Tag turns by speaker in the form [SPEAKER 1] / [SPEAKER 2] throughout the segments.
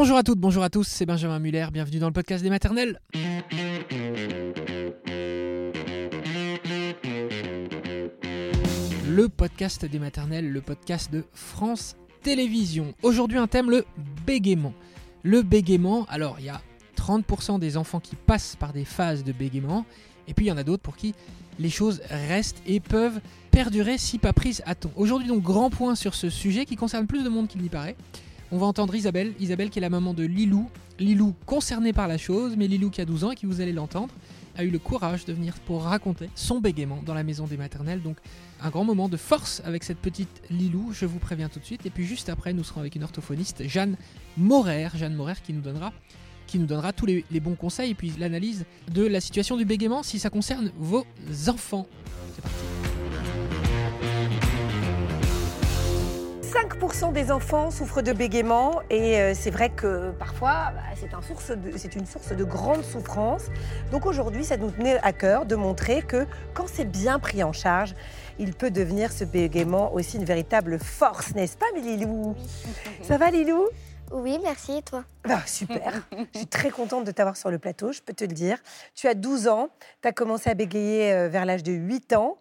[SPEAKER 1] Bonjour à toutes, bonjour à tous, c'est Benjamin Muller, bienvenue dans le podcast des maternelles. Le podcast des maternelles, le podcast de France Télévisions. Aujourd'hui un thème, le bégaiement. Le bégaiement, alors il y a 30% des enfants qui passent par des phases de bégaiement, et puis il y en a d'autres pour qui les choses restent et peuvent perdurer si pas prises à temps. Aujourd'hui donc grand point sur ce sujet qui concerne plus de monde qu'il n'y paraît. On va entendre Isabelle, Isabelle qui est la maman de Lilou, Lilou concernée par la chose, mais Lilou qui a 12 ans et qui vous allez l'entendre, a eu le courage de venir pour raconter son bégaiement dans la maison des maternelles. Donc un grand moment de force avec cette petite Lilou, je vous préviens tout de suite. Et puis juste après, nous serons avec une orthophoniste, Jeanne Morer, Jeanne qui nous donnera qui nous donnera tous les, les bons conseils et puis l'analyse de la situation du bégaiement si ça concerne vos enfants. C'est parti.
[SPEAKER 2] 5% des enfants souffrent de bégaiement et euh, c'est vrai que parfois bah, c'est un source de- c'est une source de grande souffrance. Donc aujourd'hui, ça nous tenait à cœur de montrer que quand c'est bien pris en charge, il peut devenir ce bégaiement aussi une véritable force, n'est-ce pas, mes Lilou? Ça va, Lilou?
[SPEAKER 3] Oui, merci, et toi?
[SPEAKER 2] Ah, super. Je suis très contente de t'avoir sur le plateau, je peux te le dire. Tu as 12 ans, tu as commencé à bégayer euh, vers l'âge de 8 ans.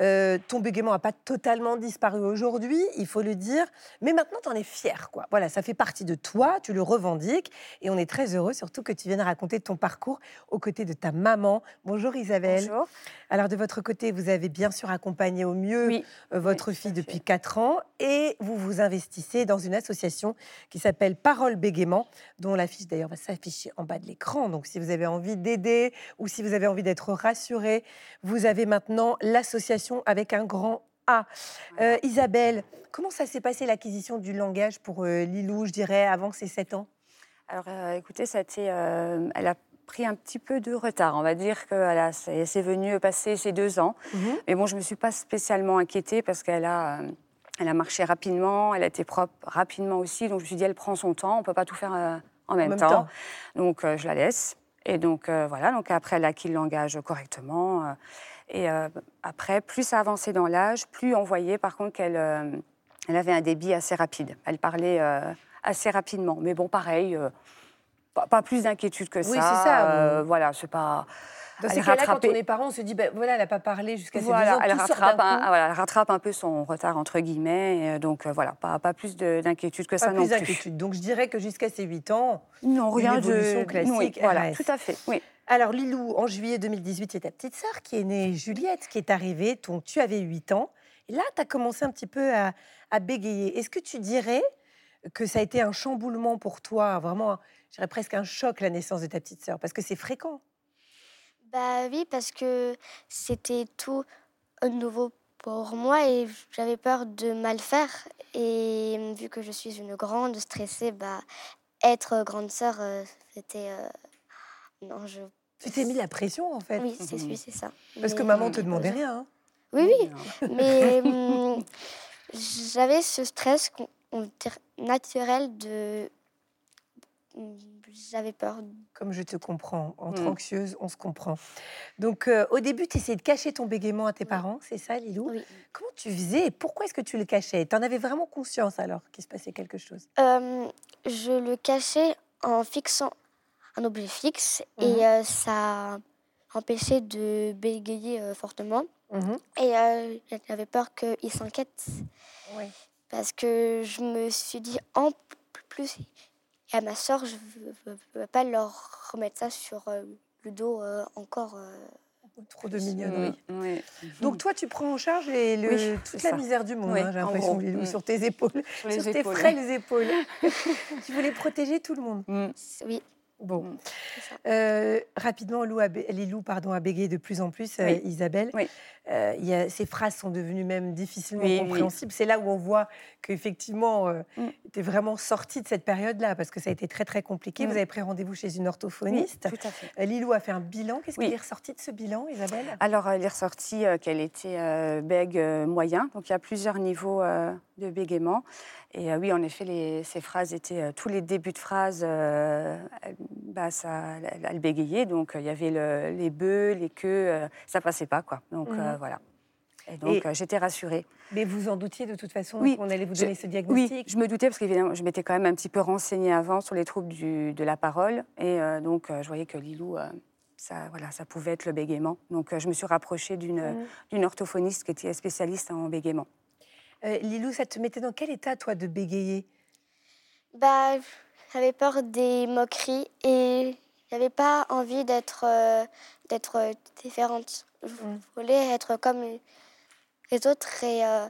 [SPEAKER 2] Euh, ton bégaiement n'a pas totalement disparu aujourd'hui, il faut le dire, mais maintenant tu en es fier. Quoi. Voilà, ça fait partie de toi, tu le revendiques, et on est très heureux surtout que tu viennes raconter ton parcours aux côtés de ta maman. Bonjour Isabelle.
[SPEAKER 3] Bonjour.
[SPEAKER 2] Alors de votre côté, vous avez bien sûr accompagné au mieux
[SPEAKER 3] Oui.
[SPEAKER 2] euh, votre
[SPEAKER 3] Oui,
[SPEAKER 2] fille depuis 4 ans et vous vous investissez dans une association qui s'appelle Parole Bégaiement, dont l'affiche d'ailleurs va s'afficher en bas de l'écran. Donc si vous avez envie d'aider ou si vous avez envie d'être rassuré, vous avez maintenant l'association avec un grand A. Euh, Isabelle, comment ça s'est passé l'acquisition du langage pour euh, Lilou, je dirais, avant ses 7 ans?
[SPEAKER 4] Alors, euh, écoutez, ça a été, euh, elle a pris un petit peu de retard. On va dire qu'elle a- c'est venu passer ses deux ans. Mais bon, je ne me suis pas spécialement inquiétée parce qu'elle a, elle a marché rapidement, elle a été propre rapidement aussi. Donc, je me suis dit, elle prend son temps, on ne peut pas tout faire en, même
[SPEAKER 2] même
[SPEAKER 4] temps.
[SPEAKER 2] temps.
[SPEAKER 4] Donc, je la laisse. Et donc, euh, voilà. Donc, après, elle a acquis le langage correctement. euh, et euh, après, plus ça avançait dans l'âge, plus on voyait par contre qu'elle euh, elle avait un débit assez rapide. Elle parlait euh, assez rapidement. Mais bon, pareil, pas, pas plus d'inquiétude que ça.
[SPEAKER 2] Oui, c'est ça,
[SPEAKER 4] voilà, c'est pas.
[SPEAKER 2] Dans ces cas-là, quand on est parent, on se dit, ben voilà, elle n'a pas parlé jusqu'à ses
[SPEAKER 4] Voilà,
[SPEAKER 2] deux ans.
[SPEAKER 4] elle
[SPEAKER 2] tout
[SPEAKER 4] rattrape, un, voilà, elle rattrape un peu son retard, entre guillemets. et, donc, euh, voilà, pas, pas plus de- d'inquiétude que
[SPEAKER 2] Pas
[SPEAKER 4] ça
[SPEAKER 2] plus
[SPEAKER 4] non plus.
[SPEAKER 2] d'inquiétude. Donc je dirais que jusqu'à ses 8 ans,
[SPEAKER 4] Non,
[SPEAKER 2] Une
[SPEAKER 4] rien de.
[SPEAKER 2] évolution classique,
[SPEAKER 4] Oui, voilà, tout à fait. Oui.
[SPEAKER 2] Alors, Lilou, en juillet 2018, c'est ta petite sœur qui est née, Juliette, qui est arrivée. Donc, tu avais 8 ans. Et là, tu as commencé un petit peu à, bégayer. Est-ce que tu dirais que ça a été un chamboulement pour toi, vraiment, je dirais presque un choc, la naissance de ta petite sœur? Parce que c'est fréquent.
[SPEAKER 3] Bah oui, parce que c'était tout nouveau pour moi et j'avais peur de mal faire. Et vu que je suis une grande stressée, bah être grande sœur, euh, c'était euh, non, je
[SPEAKER 2] Tu t'es mis la pression, en fait.
[SPEAKER 3] oui, c'est oui, c'est ça.
[SPEAKER 2] Parce que maman te demandait rien. hein.
[SPEAKER 3] Oui, oui, mais hum, j'avais ce stress naturel de hum, j'avais peur
[SPEAKER 2] Comme je te comprends. Entre
[SPEAKER 4] Mm.
[SPEAKER 2] anxieuse, on se comprend. Donc, euh, au début, tu essayais de cacher ton bégaiement à tes parents, c'est ça, Lilou?
[SPEAKER 3] Oui.
[SPEAKER 2] Comment tu faisais et pourquoi est-ce que tu le cachais? Tu en avais vraiment conscience alors qu'il se passait quelque chose?
[SPEAKER 3] Euh, je le cachais en fixant un objet fixe
[SPEAKER 2] Mhm.
[SPEAKER 3] et euh, ça empêchait de bégayer euh, fortement.
[SPEAKER 2] Mhm.
[SPEAKER 3] Et euh, j'avais peur qu'il s'inquiète
[SPEAKER 2] Oui.
[SPEAKER 3] parce que je me suis dit en plus et à ma soeur, je ne veux pas leur remettre ça sur euh, le dos euh, encore. euh.
[SPEAKER 2] Trop de mignonnerie.
[SPEAKER 4] Mm, oui.
[SPEAKER 2] Donc toi, tu prends en charge le-
[SPEAKER 4] Oui,
[SPEAKER 2] toute la
[SPEAKER 4] ça.
[SPEAKER 2] misère du monde,
[SPEAKER 4] Oui,
[SPEAKER 2] hein, j'ai l'impression. Lilou,
[SPEAKER 4] Mm.
[SPEAKER 2] sur tes épaules,
[SPEAKER 4] Sur
[SPEAKER 2] tes
[SPEAKER 4] épaules.
[SPEAKER 2] frêles épaules. tu voulais protéger tout le monde.
[SPEAKER 4] Mm.
[SPEAKER 3] Oui,
[SPEAKER 2] Bon.
[SPEAKER 4] Mm.
[SPEAKER 2] Euh, rapidement, Lou a Lilou pardon, a bégayé de plus en plus, euh. Isabelle.
[SPEAKER 4] Oui.
[SPEAKER 2] Euh, il y a, ces phrases sont devenues même difficilement
[SPEAKER 4] Oui,
[SPEAKER 2] compréhensibles. C'est là où on voit qu'effectivement,
[SPEAKER 4] Mm.
[SPEAKER 2] tu es vraiment sortie de cette période-là, parce que ça a été très, très compliqué.
[SPEAKER 4] Mm.
[SPEAKER 2] Vous avez pris rendez-vous chez une
[SPEAKER 4] Oui,
[SPEAKER 2] orthophoniste.
[SPEAKER 4] tout à fait.
[SPEAKER 2] Lilou a fait un bilan. Qu'est-ce qui est ressorti de ce bilan, Isabelle?
[SPEAKER 4] Alors, elle est ressortie euh, qu'elle était bègue moyen. Donc, il y a plusieurs niveaux de bégaiement. Et oui, en effet, les- ces phrases étaient, tous les débuts de phrases, bah, ça, elle, elle bégayait. Donc, euh, il y avait le- les bœufs, les queues, euh, ça passait pas, quoi. Donc,
[SPEAKER 2] Mhm.
[SPEAKER 4] euh, voilà. Et donc, euh, j'étais rassurée.
[SPEAKER 2] Mais vous en doutiez de toute façon
[SPEAKER 4] Oui,
[SPEAKER 2] qu'on allait vous
[SPEAKER 4] je-
[SPEAKER 2] donner ce diagnostic
[SPEAKER 4] Oui, je me doutais parce qu'évidemment, je m'étais quand même un petit peu renseignée avant sur les troubles du- de la parole. Et euh, donc, euh, je voyais que Lilou, euh, ça, voilà, ça pouvait être le bégaiement. Donc, euh, je me suis rapprochée d'une
[SPEAKER 2] Mhm.
[SPEAKER 4] d'une orthophoniste qui était spécialiste en bégaiement.
[SPEAKER 2] Euh, Lilou, ça te mettait dans quel état, toi, de bégayer?
[SPEAKER 3] Bah, j'avais peur des moqueries et j'avais pas envie d'être euh, d'être différente. Je
[SPEAKER 2] Mm.
[SPEAKER 3] voulais être comme les autres et euh,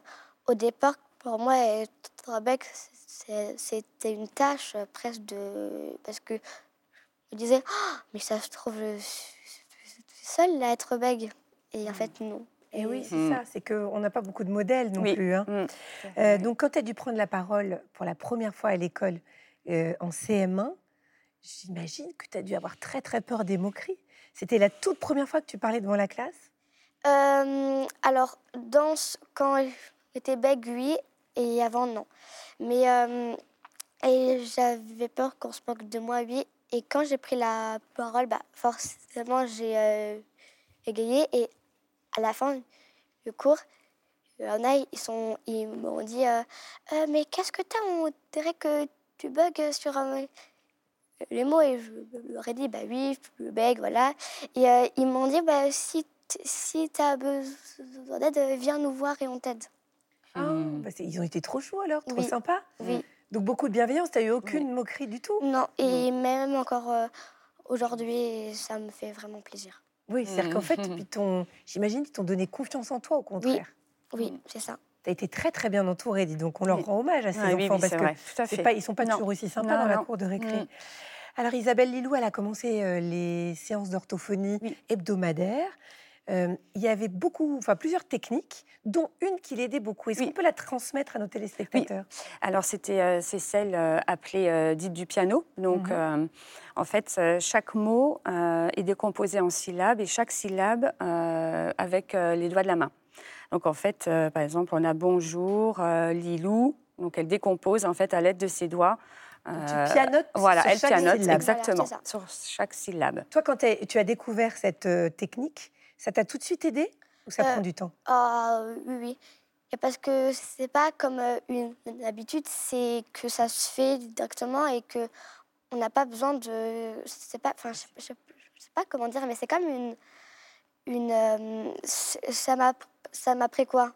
[SPEAKER 3] au départ, pour moi, être bec, c'est- c'était une tâche presque de parce que je me disais, Ah, mais ça se trouve, je suis seule à être bègue. Et en fait, non.
[SPEAKER 2] Et oui, c'est
[SPEAKER 4] Mm.
[SPEAKER 2] ça, c'est qu'on n'a pas beaucoup de modèles non
[SPEAKER 4] Oui.
[SPEAKER 2] plus. hein.
[SPEAKER 4] Mm.
[SPEAKER 2] Euh, donc, quand tu as dû prendre la parole pour la première fois à l'école euh, en CM1, j'imagine que tu as dû avoir très, très peur des moqueries. C'était la toute première fois que tu parlais devant la classe?
[SPEAKER 3] Euh, alors, dans quand j'étais bègue, oui, et avant, non. Mais euh, j'avais peur qu'on se moque de moi, oui. Et quand j'ai pris la parole, bah, forcément, j'ai égayé. Et à la fin du cours, il y a, ils ils m'ont dit Mais qu'est-ce que t'as? On dirait que tu bugs sur euh, les mots. Et je leur ai dit Bah oui, je bug, voilà. Et euh, ils m'ont dit bah, si, si tu as besoin d'aide, viens nous voir et on t'aide.
[SPEAKER 2] Ah,
[SPEAKER 4] Mm.
[SPEAKER 2] bah, Ils ont été trop chauds alors, trop
[SPEAKER 3] Oui.
[SPEAKER 2] sympas.
[SPEAKER 3] Oui.
[SPEAKER 2] Donc, beaucoup de bienveillance, tu n'as eu aucune moquerie du tout?
[SPEAKER 3] Non, et même encore euh, aujourd'hui, ça me fait vraiment plaisir.
[SPEAKER 2] Oui, c'est-à-dire qu'en fait, puis ton- j'imagine qu'ils t'ont donné confiance en toi, au contraire.
[SPEAKER 3] Oui, c'est ça.
[SPEAKER 2] Tu as été très, très bien entourée, dis donc. On leur rend hommage à ces
[SPEAKER 4] oui,
[SPEAKER 2] enfants
[SPEAKER 4] oui,
[SPEAKER 2] parce
[SPEAKER 4] c'est
[SPEAKER 2] que
[SPEAKER 4] vrai, tout à
[SPEAKER 2] c'est
[SPEAKER 4] fait.
[SPEAKER 2] pas, ils sont pas toujours aussi sympas
[SPEAKER 4] Non,
[SPEAKER 2] dans la
[SPEAKER 4] non.
[SPEAKER 2] cour de récré.
[SPEAKER 4] Mm.
[SPEAKER 2] Alors Isabelle Lilou, elle a commencé euh, les séances d'orthophonie hebdomadaires. Euh, il y avait beaucoup, enfin plusieurs techniques, dont une qui l'aidait beaucoup. Est-ce
[SPEAKER 4] Oui.
[SPEAKER 2] qu'on peut la transmettre à nos téléspectateurs?
[SPEAKER 4] Alors, c'était euh, c'est celle euh, appelée dite du piano. Donc,
[SPEAKER 2] Mhm.
[SPEAKER 4] en fait, chaque mot est décomposé en syllabes et chaque syllabe avec les doigts de la main. Donc, en fait, euh, par exemple, on a bonjour, euh, Lilou. Donc, elle décompose en fait à l'aide de ses doigts.
[SPEAKER 2] Tu
[SPEAKER 4] euh,
[SPEAKER 2] pianotes
[SPEAKER 4] Voilà,
[SPEAKER 2] sur
[SPEAKER 4] elle
[SPEAKER 2] chaque
[SPEAKER 4] pianote
[SPEAKER 2] syllabe.
[SPEAKER 4] exactement
[SPEAKER 3] Voilà,
[SPEAKER 4] sur chaque syllabe.
[SPEAKER 2] Toi, quand tu as découvert cette euh, technique, ça t'a tout de suite aidé ou ça
[SPEAKER 3] Euh,
[SPEAKER 2] prend du temps?
[SPEAKER 3] Ah oui, oui. Et parce que c'est pas comme une, une habitude, c'est que ça se fait directement et que on n'a pas besoin de. C'est pas. Enfin, je, je- je sais pas comment dire, mais c'est comme une. une euh, ça m'a ça m'a pris quoi?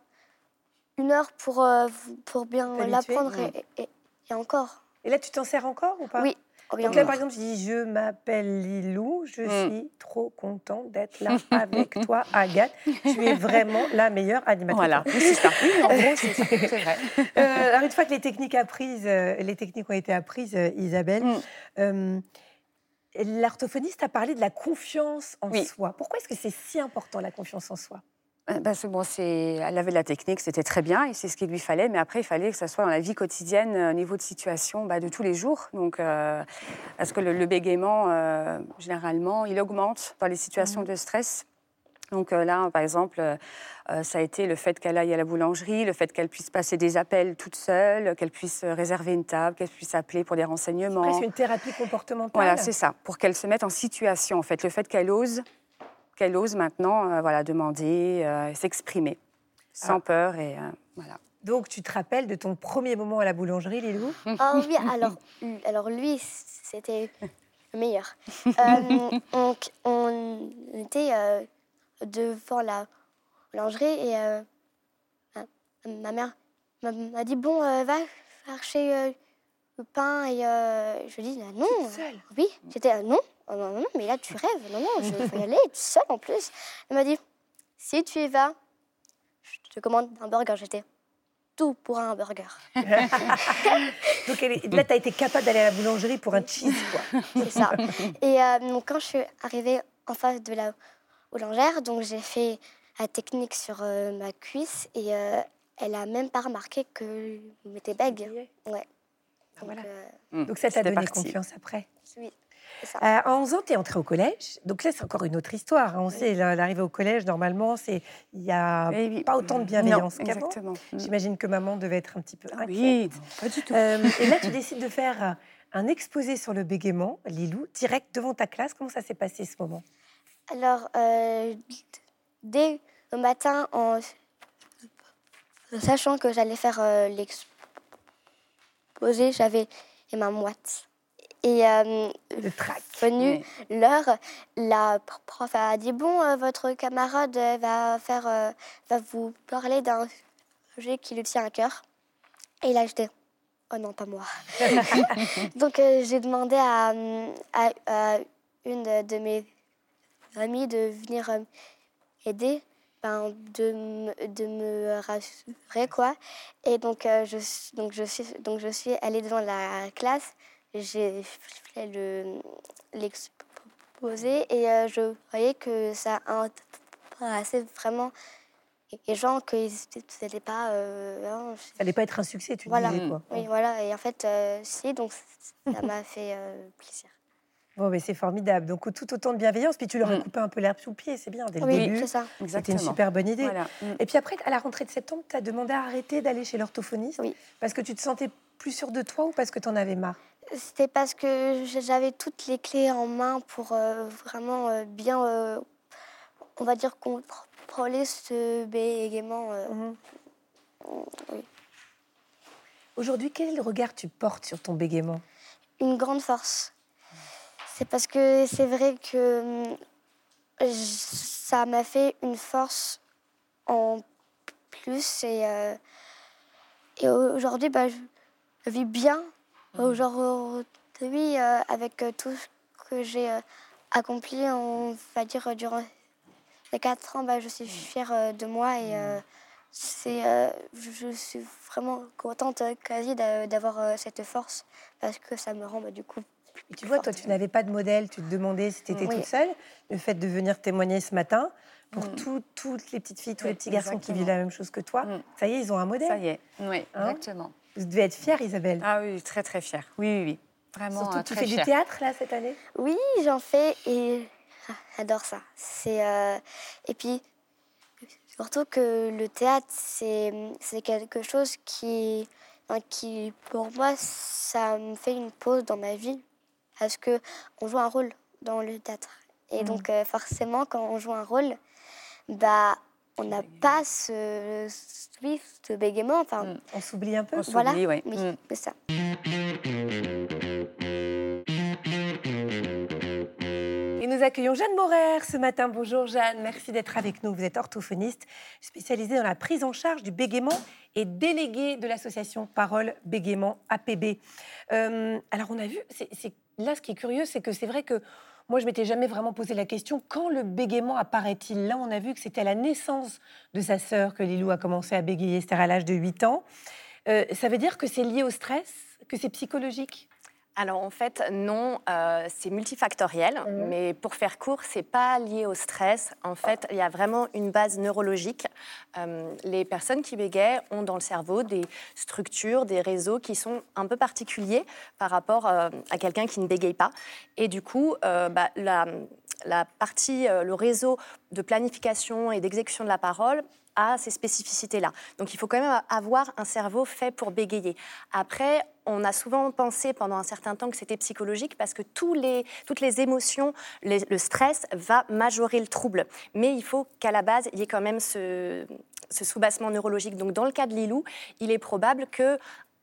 [SPEAKER 3] Une heure pour, euh, pour bien l'apprendre et, et- et encore.
[SPEAKER 2] Et là, tu t'en sers encore ou pas?
[SPEAKER 3] Oui. oh, bien
[SPEAKER 2] Donc là,
[SPEAKER 3] encore.
[SPEAKER 2] par exemple, je dis Je m'appelle Lilou, je
[SPEAKER 4] Mm.
[SPEAKER 2] suis trop contente d'être là avec toi, Agathe. Tu es vraiment la meilleure animatrice.
[SPEAKER 4] Voilà, c'est ça. Oui, en gros, c'est vrai.
[SPEAKER 2] Euh, alors, une fois que les techniques, apprises, euh, les techniques ont été apprises, euh, Isabelle,
[SPEAKER 4] Mm.
[SPEAKER 2] euh, l'orthophoniste a parlé de la confiance en
[SPEAKER 4] Oui.
[SPEAKER 2] soi. Pourquoi est-ce que c'est si important, la confiance en soi?
[SPEAKER 4] Que bon, c'est, elle avait de la technique, c'était très bien et c'est ce qu'il lui fallait. Mais après, il fallait que ça soit dans la vie quotidienne, euh, au niveau de situation bah, de tous les jours. Donc, euh, parce que le, le bégaiement, euh, généralement, il augmente dans les situations de stress. Donc euh, là, par exemple, euh, ça a été le fait qu'elle aille à la boulangerie, le fait qu'elle puisse passer des appels toute seule, qu'elle puisse réserver une table, qu'elle puisse appeler pour des renseignements.
[SPEAKER 2] Presque une thérapie comportementale.
[SPEAKER 4] Voilà, c'est ça, pour qu'elle se mette en situation. En fait, le fait qu'elle ose, qu'elle ose maintenant, euh, voilà, demander, euh, s'exprimer, sans
[SPEAKER 2] Ah.
[SPEAKER 4] peur et euh, voilà.
[SPEAKER 2] Donc, tu te rappelles de ton premier moment à la boulangerie, Lilou?
[SPEAKER 3] Ah oui, alors, alors lui, c'était le meilleur. Euh, on, on était euh, devant la boulangerie et euh, ma, mère m'a- dit Bon, euh, va chercher euh, le pain. Et euh, je lui dis Ah Non,
[SPEAKER 2] Toute seule?
[SPEAKER 3] Oui. J'étais Non, oh, non, non, mais là tu rêves. Non, non, je veux y aller toute seule en plus. Elle m'a dit Si tu y vas, je te commande un burger. J'étais tout pour un burger.
[SPEAKER 2] Donc, elle est- là, tu as été capable d'aller à la boulangerie pour un cheese, quoi.
[SPEAKER 3] C'est ça. Et euh, donc, quand je suis arrivée en face de la boulangère, donc j'ai fait la technique sur euh, ma cuisse et euh, elle a même pas remarqué que je m'étais bègue. Ouais.
[SPEAKER 2] Ah, voilà.
[SPEAKER 3] Donc, euh,
[SPEAKER 4] Mm,
[SPEAKER 2] Donc, ça t'a donné
[SPEAKER 4] parti.
[SPEAKER 2] confiance après
[SPEAKER 3] oui.
[SPEAKER 2] Euh, à 11 ans, tu es entrée au collège. Donc là, c'est encore une autre histoire. hein. On sait, la- l'arrivée au collège, normalement, c'est il n'y a
[SPEAKER 4] oui.
[SPEAKER 2] pas autant de bienveillance qu'avant.
[SPEAKER 4] exactement. Mm.
[SPEAKER 2] J'imagine que maman devait être un petit peu
[SPEAKER 4] Ah
[SPEAKER 2] inquiète.
[SPEAKER 4] Oui, pas du tout.
[SPEAKER 2] Euh, et là, tu décides de faire euh, un exposé sur le bégaiement, Lilou, direct devant ta classe. Comment ça s'est passé ce moment?
[SPEAKER 3] Alors, euh, dès le matin, en sachant que j'allais faire l'exposé, j'avais les mains moites. Et euh, venue l'heure, la prof a dit bon, euh, votre camarade va faire, euh, va vous parler d'un sujet qui lui tient à cœur. Et là, j'étais oh non, pas moi. Donc j'ai demandé à, à, une de mes amies de venir aider. Ben, de, de me rassurer quoi et donc je donc je suis donc je suis allée devant la classe j'ai fait l'exposé et euh, je voyais que ça intéressait vraiment les gens que c'était pas
[SPEAKER 2] euh, ça n'allait pas être un succès tu
[SPEAKER 3] voilà.
[SPEAKER 2] disais quoi
[SPEAKER 3] oui voilà et en fait euh, si donc ça m'a fait plaisir
[SPEAKER 2] Bon, mais c'est formidable. Donc, tout autant de bienveillance. Puis tu leur as mm. coupé un peu l'herbe sous le pied, c'est bien, dès le
[SPEAKER 3] oui,
[SPEAKER 2] début.
[SPEAKER 3] c'est ça.
[SPEAKER 2] C'était une super bonne idée. Mm. Et puis après, à la rentrée de septembre, tu as demandé à arrêter d'aller chez l'orthophoniste
[SPEAKER 3] Oui.
[SPEAKER 2] Parce que tu te sentais plus sûre de toi ou parce que tu en avais marre?
[SPEAKER 3] C'était parce que j'avais toutes les clés en main pour euh, vraiment euh, bien, euh, on va dire, contrôler ce bégaiement. Mhm.
[SPEAKER 2] Aujourd'hui, quel regard tu portes sur ton bégaiement
[SPEAKER 3] Une grande force. C'est parce que c'est vrai que ça m'a fait une force en plus et, et aujourd'hui, bah, je vis bien Aujourd'hui, euh, avec euh, tout ce que j'ai euh, accompli, on va dire, durant ces quatre ans, bah, je suis fière de moi et c'est, je suis vraiment contente quasi d'avoir cette force parce que ça me rend bah, du coup
[SPEAKER 2] et tu vois, toi, tu n'avais pas de modèle, tu te demandais si tu étais toute seule. Le fait de venir témoigner ce matin, pour mm. toutes les petites filles, tous les petits garçons qui vivent la même chose que toi, mm. ça y est, ils ont un modèle.
[SPEAKER 4] Ça y est, oui, hein exactement.
[SPEAKER 2] Vous devez être fière, Isabelle.
[SPEAKER 4] Ah oui, très très fière. Oui, oui, oui. Vraiment
[SPEAKER 2] Surtout,
[SPEAKER 4] euh,
[SPEAKER 2] tu fais du théâtre là cette année?
[SPEAKER 3] Oui, j'en fais et ah, j'adore ça. C'est euh, et puis surtout que le théâtre c'est c'est quelque chose qui qui pour moi ça me fait une pause dans ma vie parce que on joue un rôle dans le théâtre et mm. donc euh, forcément quand on joue un rôle bah on n'a pas ce, ce bégaiement. Enfin,
[SPEAKER 2] mm. On s'oublie un peu.
[SPEAKER 3] On voilà. oui. Mm. c'est ça.
[SPEAKER 2] Et nous accueillons Jeanne Morer ce matin. Bonjour Jeanne, merci d'être avec nous. Vous êtes orthophoniste spécialisée dans la prise en charge du bégaiement et déléguée de l'association Parole Bégaiement APB. Euh, alors on a vu, c'est là ce qui est curieux, c'est que c'est vrai que moi, je m'étais jamais vraiment posé la question quand le bégaiement apparaît-il? Là, on a vu que c'était à la naissance de sa sœur que Lilou a commencé à bégayer, c'était à l'âge de 8 ans. Euh, ça veut dire que c'est lié au stress, que c'est psychologique?
[SPEAKER 5] Alors en fait, non, euh, c'est multifactoriel, mmh. mais pour faire court, c'est pas lié au stress. En fait, il y a vraiment une base neurologique. Euh, les personnes qui bégayent ont dans le cerveau des structures, des réseaux qui sont un peu particuliers par rapport euh, à quelqu'un qui ne bégaye pas. Et du coup, bah, la, la partie, le réseau de planification et d'exécution de la parole a ces spécificités-là. Donc il faut quand même avoir un cerveau fait pour bégayer. Après, on a souvent pensé pendant un certain temps que c'était psychologique parce que tous les, toutes les émotions, le stress va majorer le trouble. Mais il faut qu'à la base, il y ait quand même ce, ce soubassement neurologique. Donc dans le cas de Lilou, il est probable que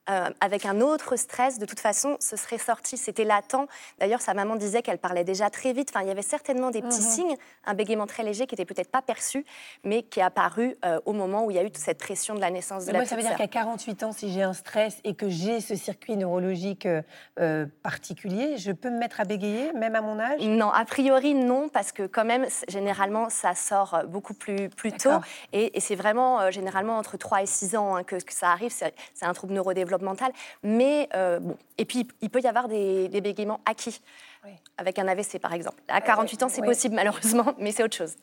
[SPEAKER 5] euh, avec un autre stress, de toute façon, ce serait sorti. C'était latent. D'ailleurs, sa maman disait qu'elle parlait déjà très vite. Enfin, il y avait certainement des petits mhm. signes, un bégaiement très léger qui n'était peut-être pas perçu, mais qui est apparu euh, au moment où il y a eu toute cette pression de la naissance de la
[SPEAKER 2] moi,
[SPEAKER 5] Ça
[SPEAKER 2] veut dire qu'à 48 ans, si j'ai un stress et que j'ai ce circuit neurologique euh, particulier, je peux me mettre à bégayer, même à mon âge?
[SPEAKER 5] Non, a priori, non, parce que quand même, généralement, ça sort beaucoup plus, plus tôt. Et, c'est vraiment, généralement, entre 3 et 6 ans hein, que, que, ça arrive. C'est un trouble neurodéveloppement mental, Mais euh, bon, et puis il peut y avoir des, bégaiements acquis, avec un AVC par exemple. À 48 ans, c'est possible malheureusement, mais c'est autre chose.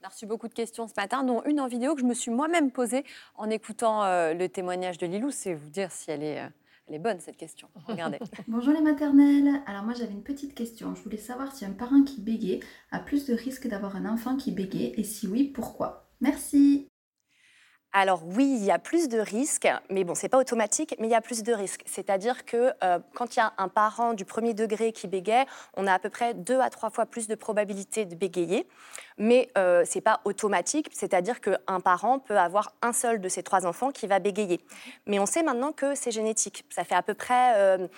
[SPEAKER 6] On a reçu beaucoup de questions ce matin, dont une en vidéo que je me suis moi-même posée en écoutant euh, le témoignage de Lilou. C'est vous dire si elle est, euh, elle est bonne, cette question. Regardez.
[SPEAKER 7] Bonjour les maternelles. Alors moi j'avais une petite question. Je voulais savoir si un parent qui bégait a plus de risque d'avoir un enfant qui bégait et si oui, pourquoi? Merci.
[SPEAKER 5] Alors oui, il y a plus de risques, mais bon, c'est pas automatique, mais il y a plus de risques. C'est-à-dire que euh, quand il y a un parent du premier degré qui bégaye, on a à peu près deux à trois fois plus de probabilité de bégayer, mais euh, c'est pas automatique. C'est-à-dire qu'un parent peut avoir un seul de ses trois enfants qui va bégayer. Mais on sait maintenant que c'est génétique. Ça fait à peu près euh,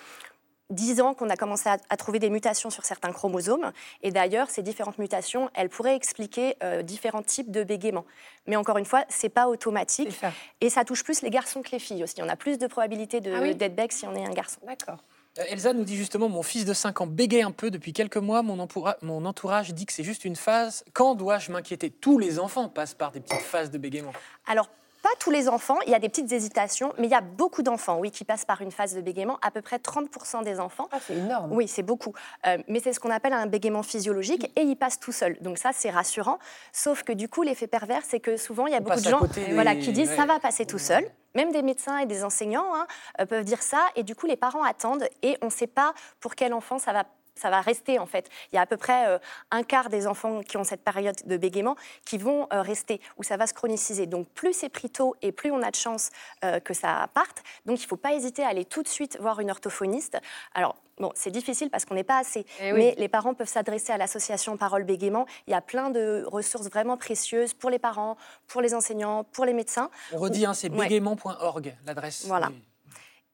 [SPEAKER 5] 10 ans qu'on a commencé à, trouver des mutations sur certains chromosomes. Et d'ailleurs, ces différentes mutations, elles pourraient expliquer euh, différents types de bégaiement. Mais encore une fois, c'est pas automatique. Et ça touche plus les garçons que les filles aussi. On a plus de probabilité ah d'être bègue si on est un garçon.
[SPEAKER 2] D'accord.
[SPEAKER 1] Euh, Elsa nous dit justement, mon fils de 5 ans bégaye un peu depuis quelques mois, mon, mon entourage dit que c'est juste une phase. Quand dois-je m'inquiéter? Tous les enfants passent par des petites phases de bégaiement.
[SPEAKER 5] Alors pas tous les enfants, il y a des petites hésitations, mais il y a beaucoup d'enfants, oui, qui passent par une phase de bégaiement, à peu près 30% des enfants.
[SPEAKER 2] Ah, c'est énorme.
[SPEAKER 5] Oui, c'est beaucoup. Euh, mais c'est ce qu'on appelle un bégaiement physiologique et il passe tout seul. Donc ça, c'est rassurant. Sauf que du coup, l'effet pervers, c'est que souvent, il y a beaucoup de gens voilà, qui disent ça va passer tout seul. Même des médecins et des enseignants hein, euh, peuvent dire ça. Et du coup, les parents attendent et on ne sait pas pour quel enfant ça va ça va rester en fait. Il y a à peu près euh, un quart des enfants qui ont cette période de bégaiement qui vont euh, rester, où ça va se chroniciser. Donc plus c'est pris tôt et plus on a de chances euh, que ça parte. Donc il ne faut pas hésiter à aller tout de suite voir une orthophoniste. Alors Bon, c'est difficile parce qu'on n'est pas assez. Eh mais les parents peuvent s'adresser à l'association Parole Bégaiement. Il y a plein de ressources vraiment précieuses pour les parents, pour les enseignants, pour les médecins.
[SPEAKER 1] On redit, hein, c'est bégaiement.org, l'adresse.
[SPEAKER 5] Voilà.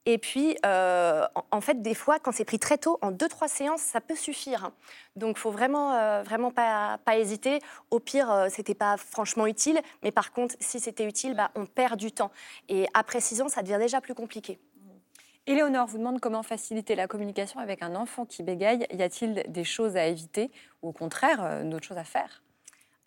[SPEAKER 5] Et puis, euh, en, fait, des fois, quand c'est pris très tôt, en deux, trois séances, ça peut suffire. Donc, il faut vraiment, euh, vraiment pas, pas, hésiter. Au pire, euh, c'était pas franchement utile. Mais par contre, si c'était utile, bah, on perd du temps. Et après six ans, ça devient déjà plus compliqué.
[SPEAKER 6] Éléonore vous demande comment faciliter la communication avec un enfant qui bégaye. Y a-t-il des choses à éviter? Ou au contraire, d'autres choses à faire?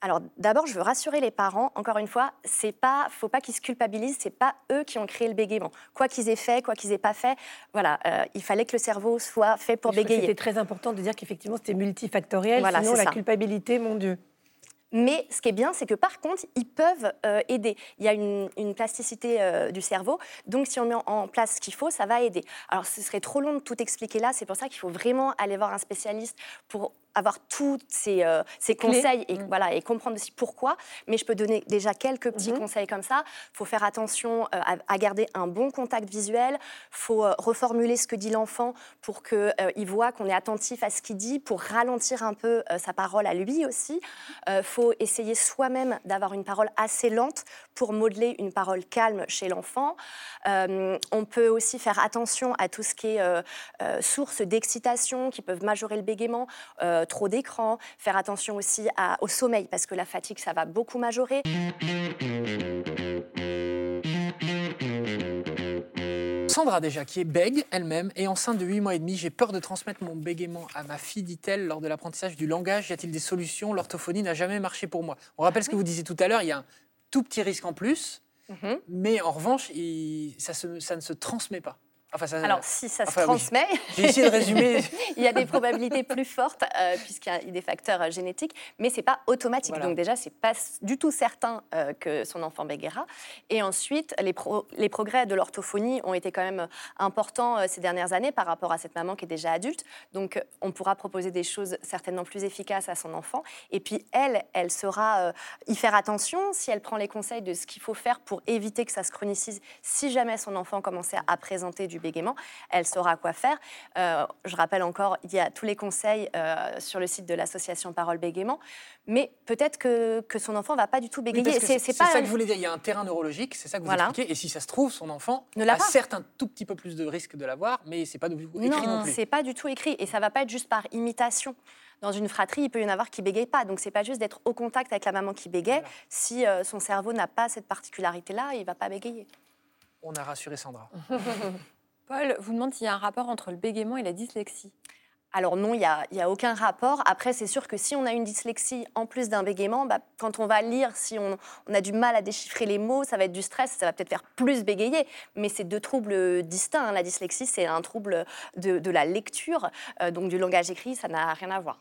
[SPEAKER 5] Alors d'abord, je veux rassurer les parents. Encore une fois, c'est pas, faut pas qu'ils se culpabilisent. C'est pas eux qui ont créé le bégaiement. Quoi qu'ils aient fait, quoi qu'ils aient pas fait, voilà, euh, il fallait que le cerveau soit fait pour bégayer.
[SPEAKER 2] C'était très important de dire qu'effectivement c'était multifactoriel. Voilà, sinon la culpabilité, mon Dieu.
[SPEAKER 5] Mais ce qui est bien, c'est que par contre, ils peuvent euh, aider. Il y a une, plasticité euh, du cerveau, donc si on met en place ce qu'il faut, ça va aider. Alors ce serait trop long de tout expliquer là, c'est pour ça qu'il faut vraiment aller voir un spécialiste pour avoir tous ces, euh, conseils et, mm. voilà, et comprendre aussi pourquoi. Mais je peux donner déjà quelques petits mm-hmm. conseils comme ça. Il faut faire attention euh, à, garder un bon contact visuel. Il faut euh, reformuler ce que dit l'enfant pour qu'il voit qu'on est attentif à ce qu'il dit, pour ralentir un peu sa parole à lui aussi. Il faut essayer soi-même d'avoir une parole assez lente pour modeler une parole calme chez l'enfant. on peut aussi faire attention à tout ce qui est source d'excitation qui peuvent majorer le bégaiement. Euh, trop d'écran, faire attention aussi au sommeil parce que la fatigue, ça va beaucoup majorer.
[SPEAKER 1] Sandra déjà, qui est bègue elle-même et enceinte de 8 mois et demi, j'ai peur de transmettre mon bégaiement à ma fille, dit-elle, lors de l'apprentissage du langage. Y a-t-il des solutions? L'orthophonie n'a jamais marché pour moi. On rappelle ce que vous disiez tout à l'heure, il y a un tout petit risque en plus, mhm. mais en revanche, ça, ça ne se transmet pas.
[SPEAKER 5] Alors, si ça se transmet,
[SPEAKER 1] j'ai essayé de résumer.
[SPEAKER 5] il y a des probabilités plus fortes euh, puisqu'il y a des facteurs euh, génétiques, mais c'est pas automatique. Donc déjà, c'est pas du tout certain euh, que son enfant bégaiera. Et ensuite, les, les progrès de l'orthophonie ont été quand même importants ces dernières années par rapport à cette maman qui est déjà adulte. Donc, on pourra proposer des choses certainement plus efficaces à son enfant. Et puis, elle, elle saura y faire attention si elle prend les conseils de ce qu'il faut faire pour éviter que ça se chronicise si jamais son enfant commençait à présenter du bégaiement, elle saura quoi faire. Euh, je rappelle encore, il y a tous les conseils euh, sur le site de l'association Parole Bégaiement, mais peut-être que, que, son enfant va pas du tout bégayer.
[SPEAKER 1] c'est ça que je voulais dire. Il y a un terrain neurologique, c'est ça que vous expliquez. Et si ça se trouve, son enfant ne a certes un tout petit peu plus de risque de l'avoir, mais c'est pas du tout écrit non, non
[SPEAKER 5] c'est pas du tout écrit. Et ça va pas être juste par imitation dans une fratrie, il peut y en avoir qui bégayent pas. Donc c'est pas juste d'être au contact avec la maman qui bégaye. Si euh, son cerveau n'a pas cette particularité-là, il va pas bégayer.
[SPEAKER 1] On a rassuré Sandra.
[SPEAKER 6] Paul vous demande s'il y a un rapport entre le bégaiement et la dyslexie.
[SPEAKER 5] Alors non, il n'y a, a, aucun rapport. Après, c'est sûr que si on a une dyslexie en plus d'un bégaiement, bah, quand on va lire, si on, a du mal à déchiffrer les mots, ça va être du stress, ça va peut-être faire plus bégayer. Mais c'est deux troubles distincts. Hein. La dyslexie, c'est un trouble de, la lecture, euh, donc du langage écrit, ça n'a rien à voir.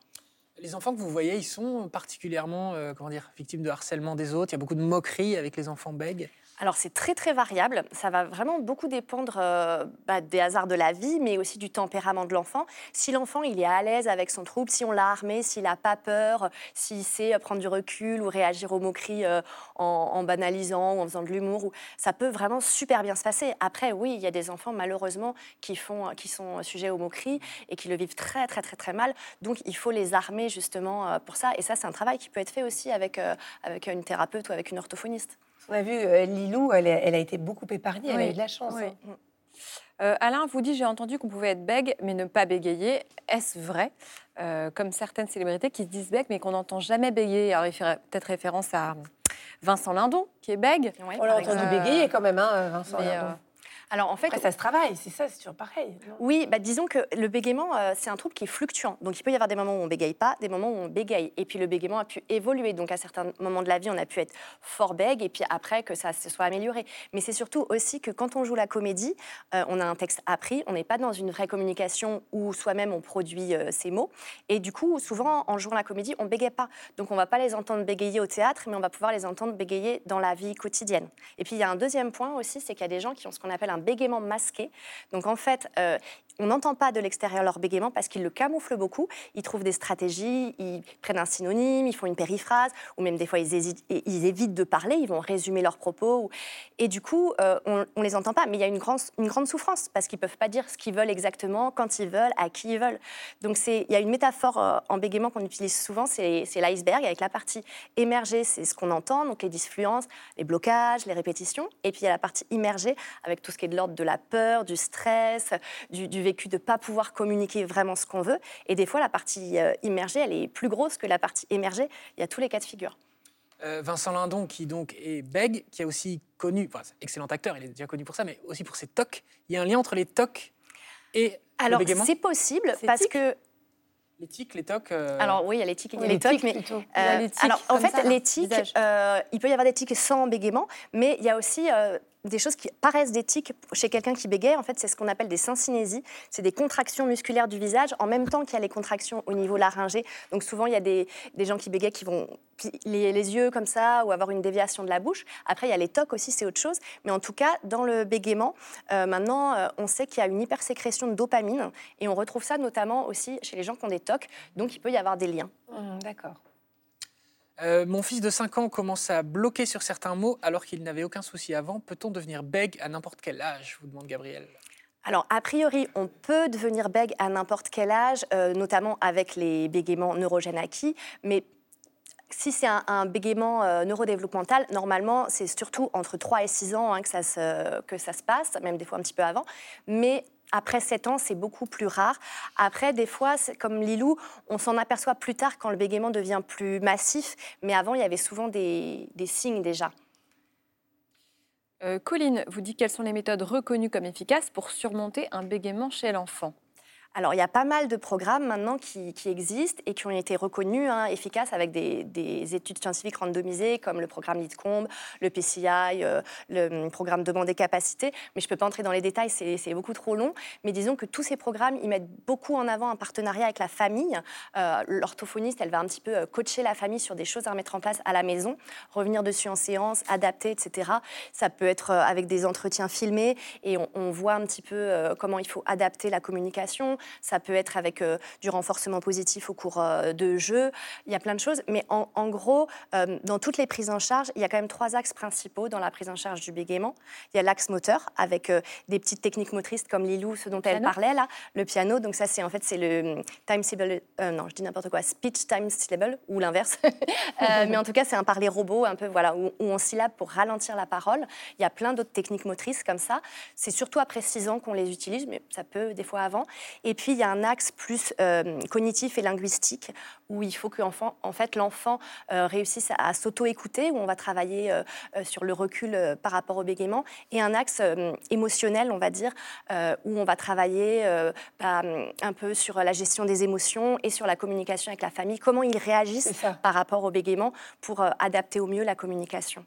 [SPEAKER 1] Les enfants que vous voyez, ils sont particulièrement euh, comment dire, victimes de harcèlement des autres. Il y a beaucoup de moqueries avec les enfants bègues.
[SPEAKER 5] Alors c'est très très variable, ça va vraiment beaucoup dépendre euh, bah, des hasards de la vie, mais aussi du tempérament de l'enfant. Si l'enfant il est à l'aise avec son trouble, si on l'a armé, s'il n'a pas peur, s'il sait prendre du recul ou réagir aux moqueries euh, en, banalisant ou en faisant de l'humour, ça peut vraiment super bien se passer. Après oui, il y a des enfants malheureusement qui, font, qui sont sujets aux moqueries et qui le vivent très très très très mal, donc il faut les armer justement euh, pour ça. Et ça c'est un travail qui peut être fait aussi avec, avec une thérapeute ou avec une orthophoniste.
[SPEAKER 2] On a vu euh, Lilou, elle, a été beaucoup épargnée, elle a eu de la chance. Hein.
[SPEAKER 6] Euh, Alain vous dit j'ai entendu qu'on pouvait être bègue mais ne pas bégayer. Est-ce vrai? Euh, Comme certaines célébrités qui se disent bègue mais qu'on n'entend jamais bégayer. Alors il fait peut-être référence à Vincent Lindon qui est bègue.
[SPEAKER 2] On l'a entendu bégayer quand même, hein, Vincent Lindon.
[SPEAKER 5] Alors en fait,
[SPEAKER 2] ça se travaille, c'est ça, c'est toujours pareil.
[SPEAKER 5] oui, bah, disons que le bégaiement, euh, c'est un trouble qui est fluctuant. Donc il peut y avoir des moments où on bégaye pas, des moments où on bégaye. Et puis le bégaiement a pu évoluer. Donc à certains moments de la vie, on a pu être fort bègue et puis après que ça se soit amélioré. Mais c'est surtout aussi que quand on joue la comédie, euh, on a un texte appris, on n'est pas dans une vraie communication où soi-même on produit euh, ses mots. Et du coup, souvent en jouant la comédie, on bégaye pas. Donc on va pas les entendre bégayer au théâtre, mais on va pouvoir les entendre bégayer dans la vie quotidienne. Et puis il y a un deuxième point aussi, c'est qu'il y a des gens qui ont ce qu'on appelle un bégaiement masqué. Donc en fait, euh, on n'entend pas de l'extérieur leur bégaiement parce qu'ils le camouflent beaucoup. Ils trouvent des stratégies, ils prennent un synonyme, ils font une périphrase, ou même des fois ils, évitent de parler, ils vont résumer leurs propos. Et du coup, euh, on ne les entend pas. Mais il y a une grande, souffrance parce qu'ils peuvent pas dire ce qu'ils veulent exactement, quand ils veulent, à qui ils veulent. Donc il y a une métaphore euh, en bégaiement qu'on utilise souvent, c'est l'iceberg, avec la partie émergée, c'est ce qu'on entend, donc les disfluences, les blocages, les répétitions. Et puis il y a la partie immergée, avec tout ce qui est de l'ordre de la peur, du stress, du, du vécu de ne pas pouvoir communiquer vraiment ce qu'on veut. Et des fois, la partie euh, immergée, elle est plus grosse que la partie émergée. Il y a tous les cas de figure.
[SPEAKER 1] Euh, Vincent Lindon, qui donc est bègue, qui a aussi connu, enfin, excellent acteur, il est déjà connu pour ça, mais aussi pour ses tocs. Il y a un lien entre les tocs et
[SPEAKER 5] Alors,
[SPEAKER 1] le
[SPEAKER 5] c'est possible parce que
[SPEAKER 1] les tics, les tocs euh,
[SPEAKER 5] Alors oui, il y a les tics et les, tocs, mais alors en fait, les tics, il peut y avoir des tics sans bégaiement, mais il y a aussi des choses qui paraissent des tics chez quelqu'un qui bégaye, en fait, c'est ce qu'on appelle des syncinésies. C'est des contractions musculaires du visage en même temps qu'il y a les contractions au niveau laryngé. Donc souvent, il y a des, gens qui bégayent qui vont les, les, yeux comme ça ou avoir une déviation de la bouche. Après, il y a les tocs aussi, c'est autre chose. Mais en tout cas, dans le bégaiement, euh, maintenant, euh, on sait qu'il y a une hypersécrétion de dopamine et on retrouve ça notamment aussi chez les gens qui ont des tocs. Donc, il peut y avoir des liens.
[SPEAKER 2] Mmh, d'accord.
[SPEAKER 1] Euh, mon fils de 5 ans commence à bloquer sur certains mots alors qu'il n'avait aucun souci avant. Peut-on devenir bègue à n'importe quel âge vous demande Gabriel.
[SPEAKER 5] Alors, a priori, on peut devenir bègue à n'importe quel âge, euh, notamment avec les bégaiements neurogènes acquis, mais si c'est un, bégaiement euh, neurodéveloppemental, normalement, c'est surtout entre 3 et 6 ans hein, que, ça se, que ça se passe, même des fois un petit peu avant. Mais après 7 ans, c'est beaucoup plus rare. Après, des fois, comme Lilou, on s'en aperçoit plus tard quand le bégaiement devient plus massif, mais avant, il y avait souvent des, signes déjà.
[SPEAKER 6] Euh, Colline vous dit quelles sont les méthodes reconnues comme efficaces pour surmonter un bégaiement chez l'enfant?
[SPEAKER 5] Alors, il y a pas mal de programmes maintenant qui, existent et qui ont été reconnus hein, efficaces avec des, études scientifiques randomisées, comme le programme LIDCOMB, le PCI, euh, le programme Demandé Capacité. Mais je ne peux pas entrer dans les détails, c'est beaucoup trop long. Mais disons que tous ces programmes, ils mettent beaucoup en avant un partenariat avec la famille. Euh, l'orthophoniste, elle va un petit peu euh, coacher la famille sur des choses à remettre en place à la maison, revenir dessus en séance, adapter, etc. Ça peut être avec des entretiens filmés et on voit un petit peu comment il faut adapter la communication ça peut être avec euh, du renforcement positif au cours euh, de jeux, il y a plein de choses. Mais en, gros, euh, dans toutes les prises en charge, il y a quand même trois axes principaux dans la prise en charge du bégaiement. Il y a l'axe moteur, avec des petites techniques motrices comme Lilou, ce dont elle parlait là, le piano. Donc ça, c'est en fait, c'est le time syllable, non, je dis n'importe quoi, speech time syllable, ou l'inverse. mais en tout cas, c'est un parler robot, un peu, voilà, où, où on syllabe pour ralentir la parole. Il y a plein d'autres techniques motrices comme ça. C'est surtout après 6 ans qu'on les utilise, mais ça peut des fois avant. Et puis, il y a un axe plus euh, cognitif et linguistique où il faut que en fait, l'enfant euh, réussisse à, s'auto-écouter, où on va travailler euh, sur le recul par rapport au bégaiement, et un axe émotionnel, on va dire, où on va travailler bah, un peu sur la gestion des émotions et sur la communication avec la famille, comment ils réagissent par rapport au bégaiement pour adapter au mieux la communication.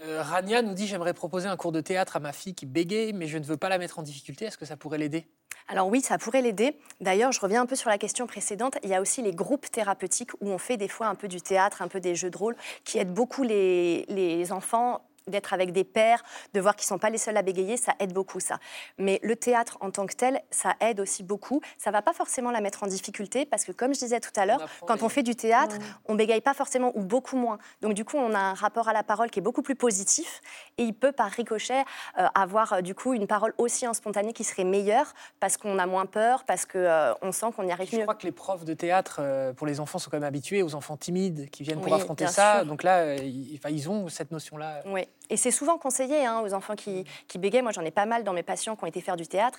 [SPEAKER 1] Rania nous dit J'aimerais proposer un cours de théâtre à ma fille qui bégaye, mais je ne veux pas la mettre en difficulté. Est-ce que ça pourrait l'aider?
[SPEAKER 5] Alors oui, ça pourrait l'aider. D'ailleurs, je reviens un peu sur la question précédente. Il y a aussi les groupes thérapeutiques où on fait des fois un peu du théâtre, un peu des jeux de rôle, qui aident beaucoup les, enfants d'être avec des pères, de voir qu'ils sont pas les seuls à bégayer, ça aide beaucoup ça. Mais le théâtre en tant que tel, ça aide aussi beaucoup. Ça va pas forcément la mettre en difficulté parce que comme je disais tout à l'heure, quand on fait du théâtre, on bégaye pas forcément ou beaucoup moins. Donc du coup, on a un rapport à la parole qui est beaucoup plus positif et il peut par ricochet euh, avoir euh, du coup une parole aussi en spontané qui serait meilleure parce qu'on a moins peur, parce que euh, on sent qu'on y arrive
[SPEAKER 1] Je
[SPEAKER 5] mieux.
[SPEAKER 1] crois que les profs de théâtre, euh, pour les enfants, sont quand même habitués aux enfants timides qui viennent pour
[SPEAKER 5] Oui,
[SPEAKER 1] affronter ça.
[SPEAKER 5] sûr.
[SPEAKER 1] Donc là, ils, enfin, ils ont cette notion-là.
[SPEAKER 5] Oui, et c'est souvent conseillé hein, aux enfants qui, qui bégayent. Moi, j'en ai pas mal dans mes patients qui ont été faire du théâtre.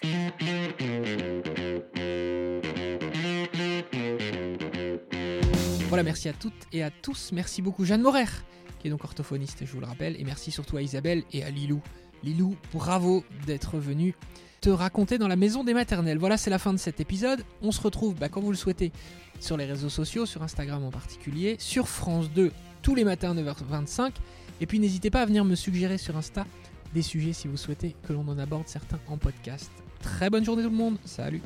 [SPEAKER 1] Voilà, merci à toutes et à tous. Merci beaucoup Jeanne Morer, qui est donc orthophoniste, je vous le rappelle. Et merci surtout à Isabelle et à Lilou. Lilou, bravo d'être venu te raconter dans la maison des maternelles. Voilà, c'est la fin de cet épisode. On se retrouve, bah, quand vous le souhaitez, sur les réseaux sociaux, sur Instagram en particulier, sur France 2, tous les matins à 9h25. Et puis n'hésitez pas à venir me suggérer sur Insta des sujets si vous souhaitez que l'on en aborde certains en podcast. Très bonne journée tout le monde, salut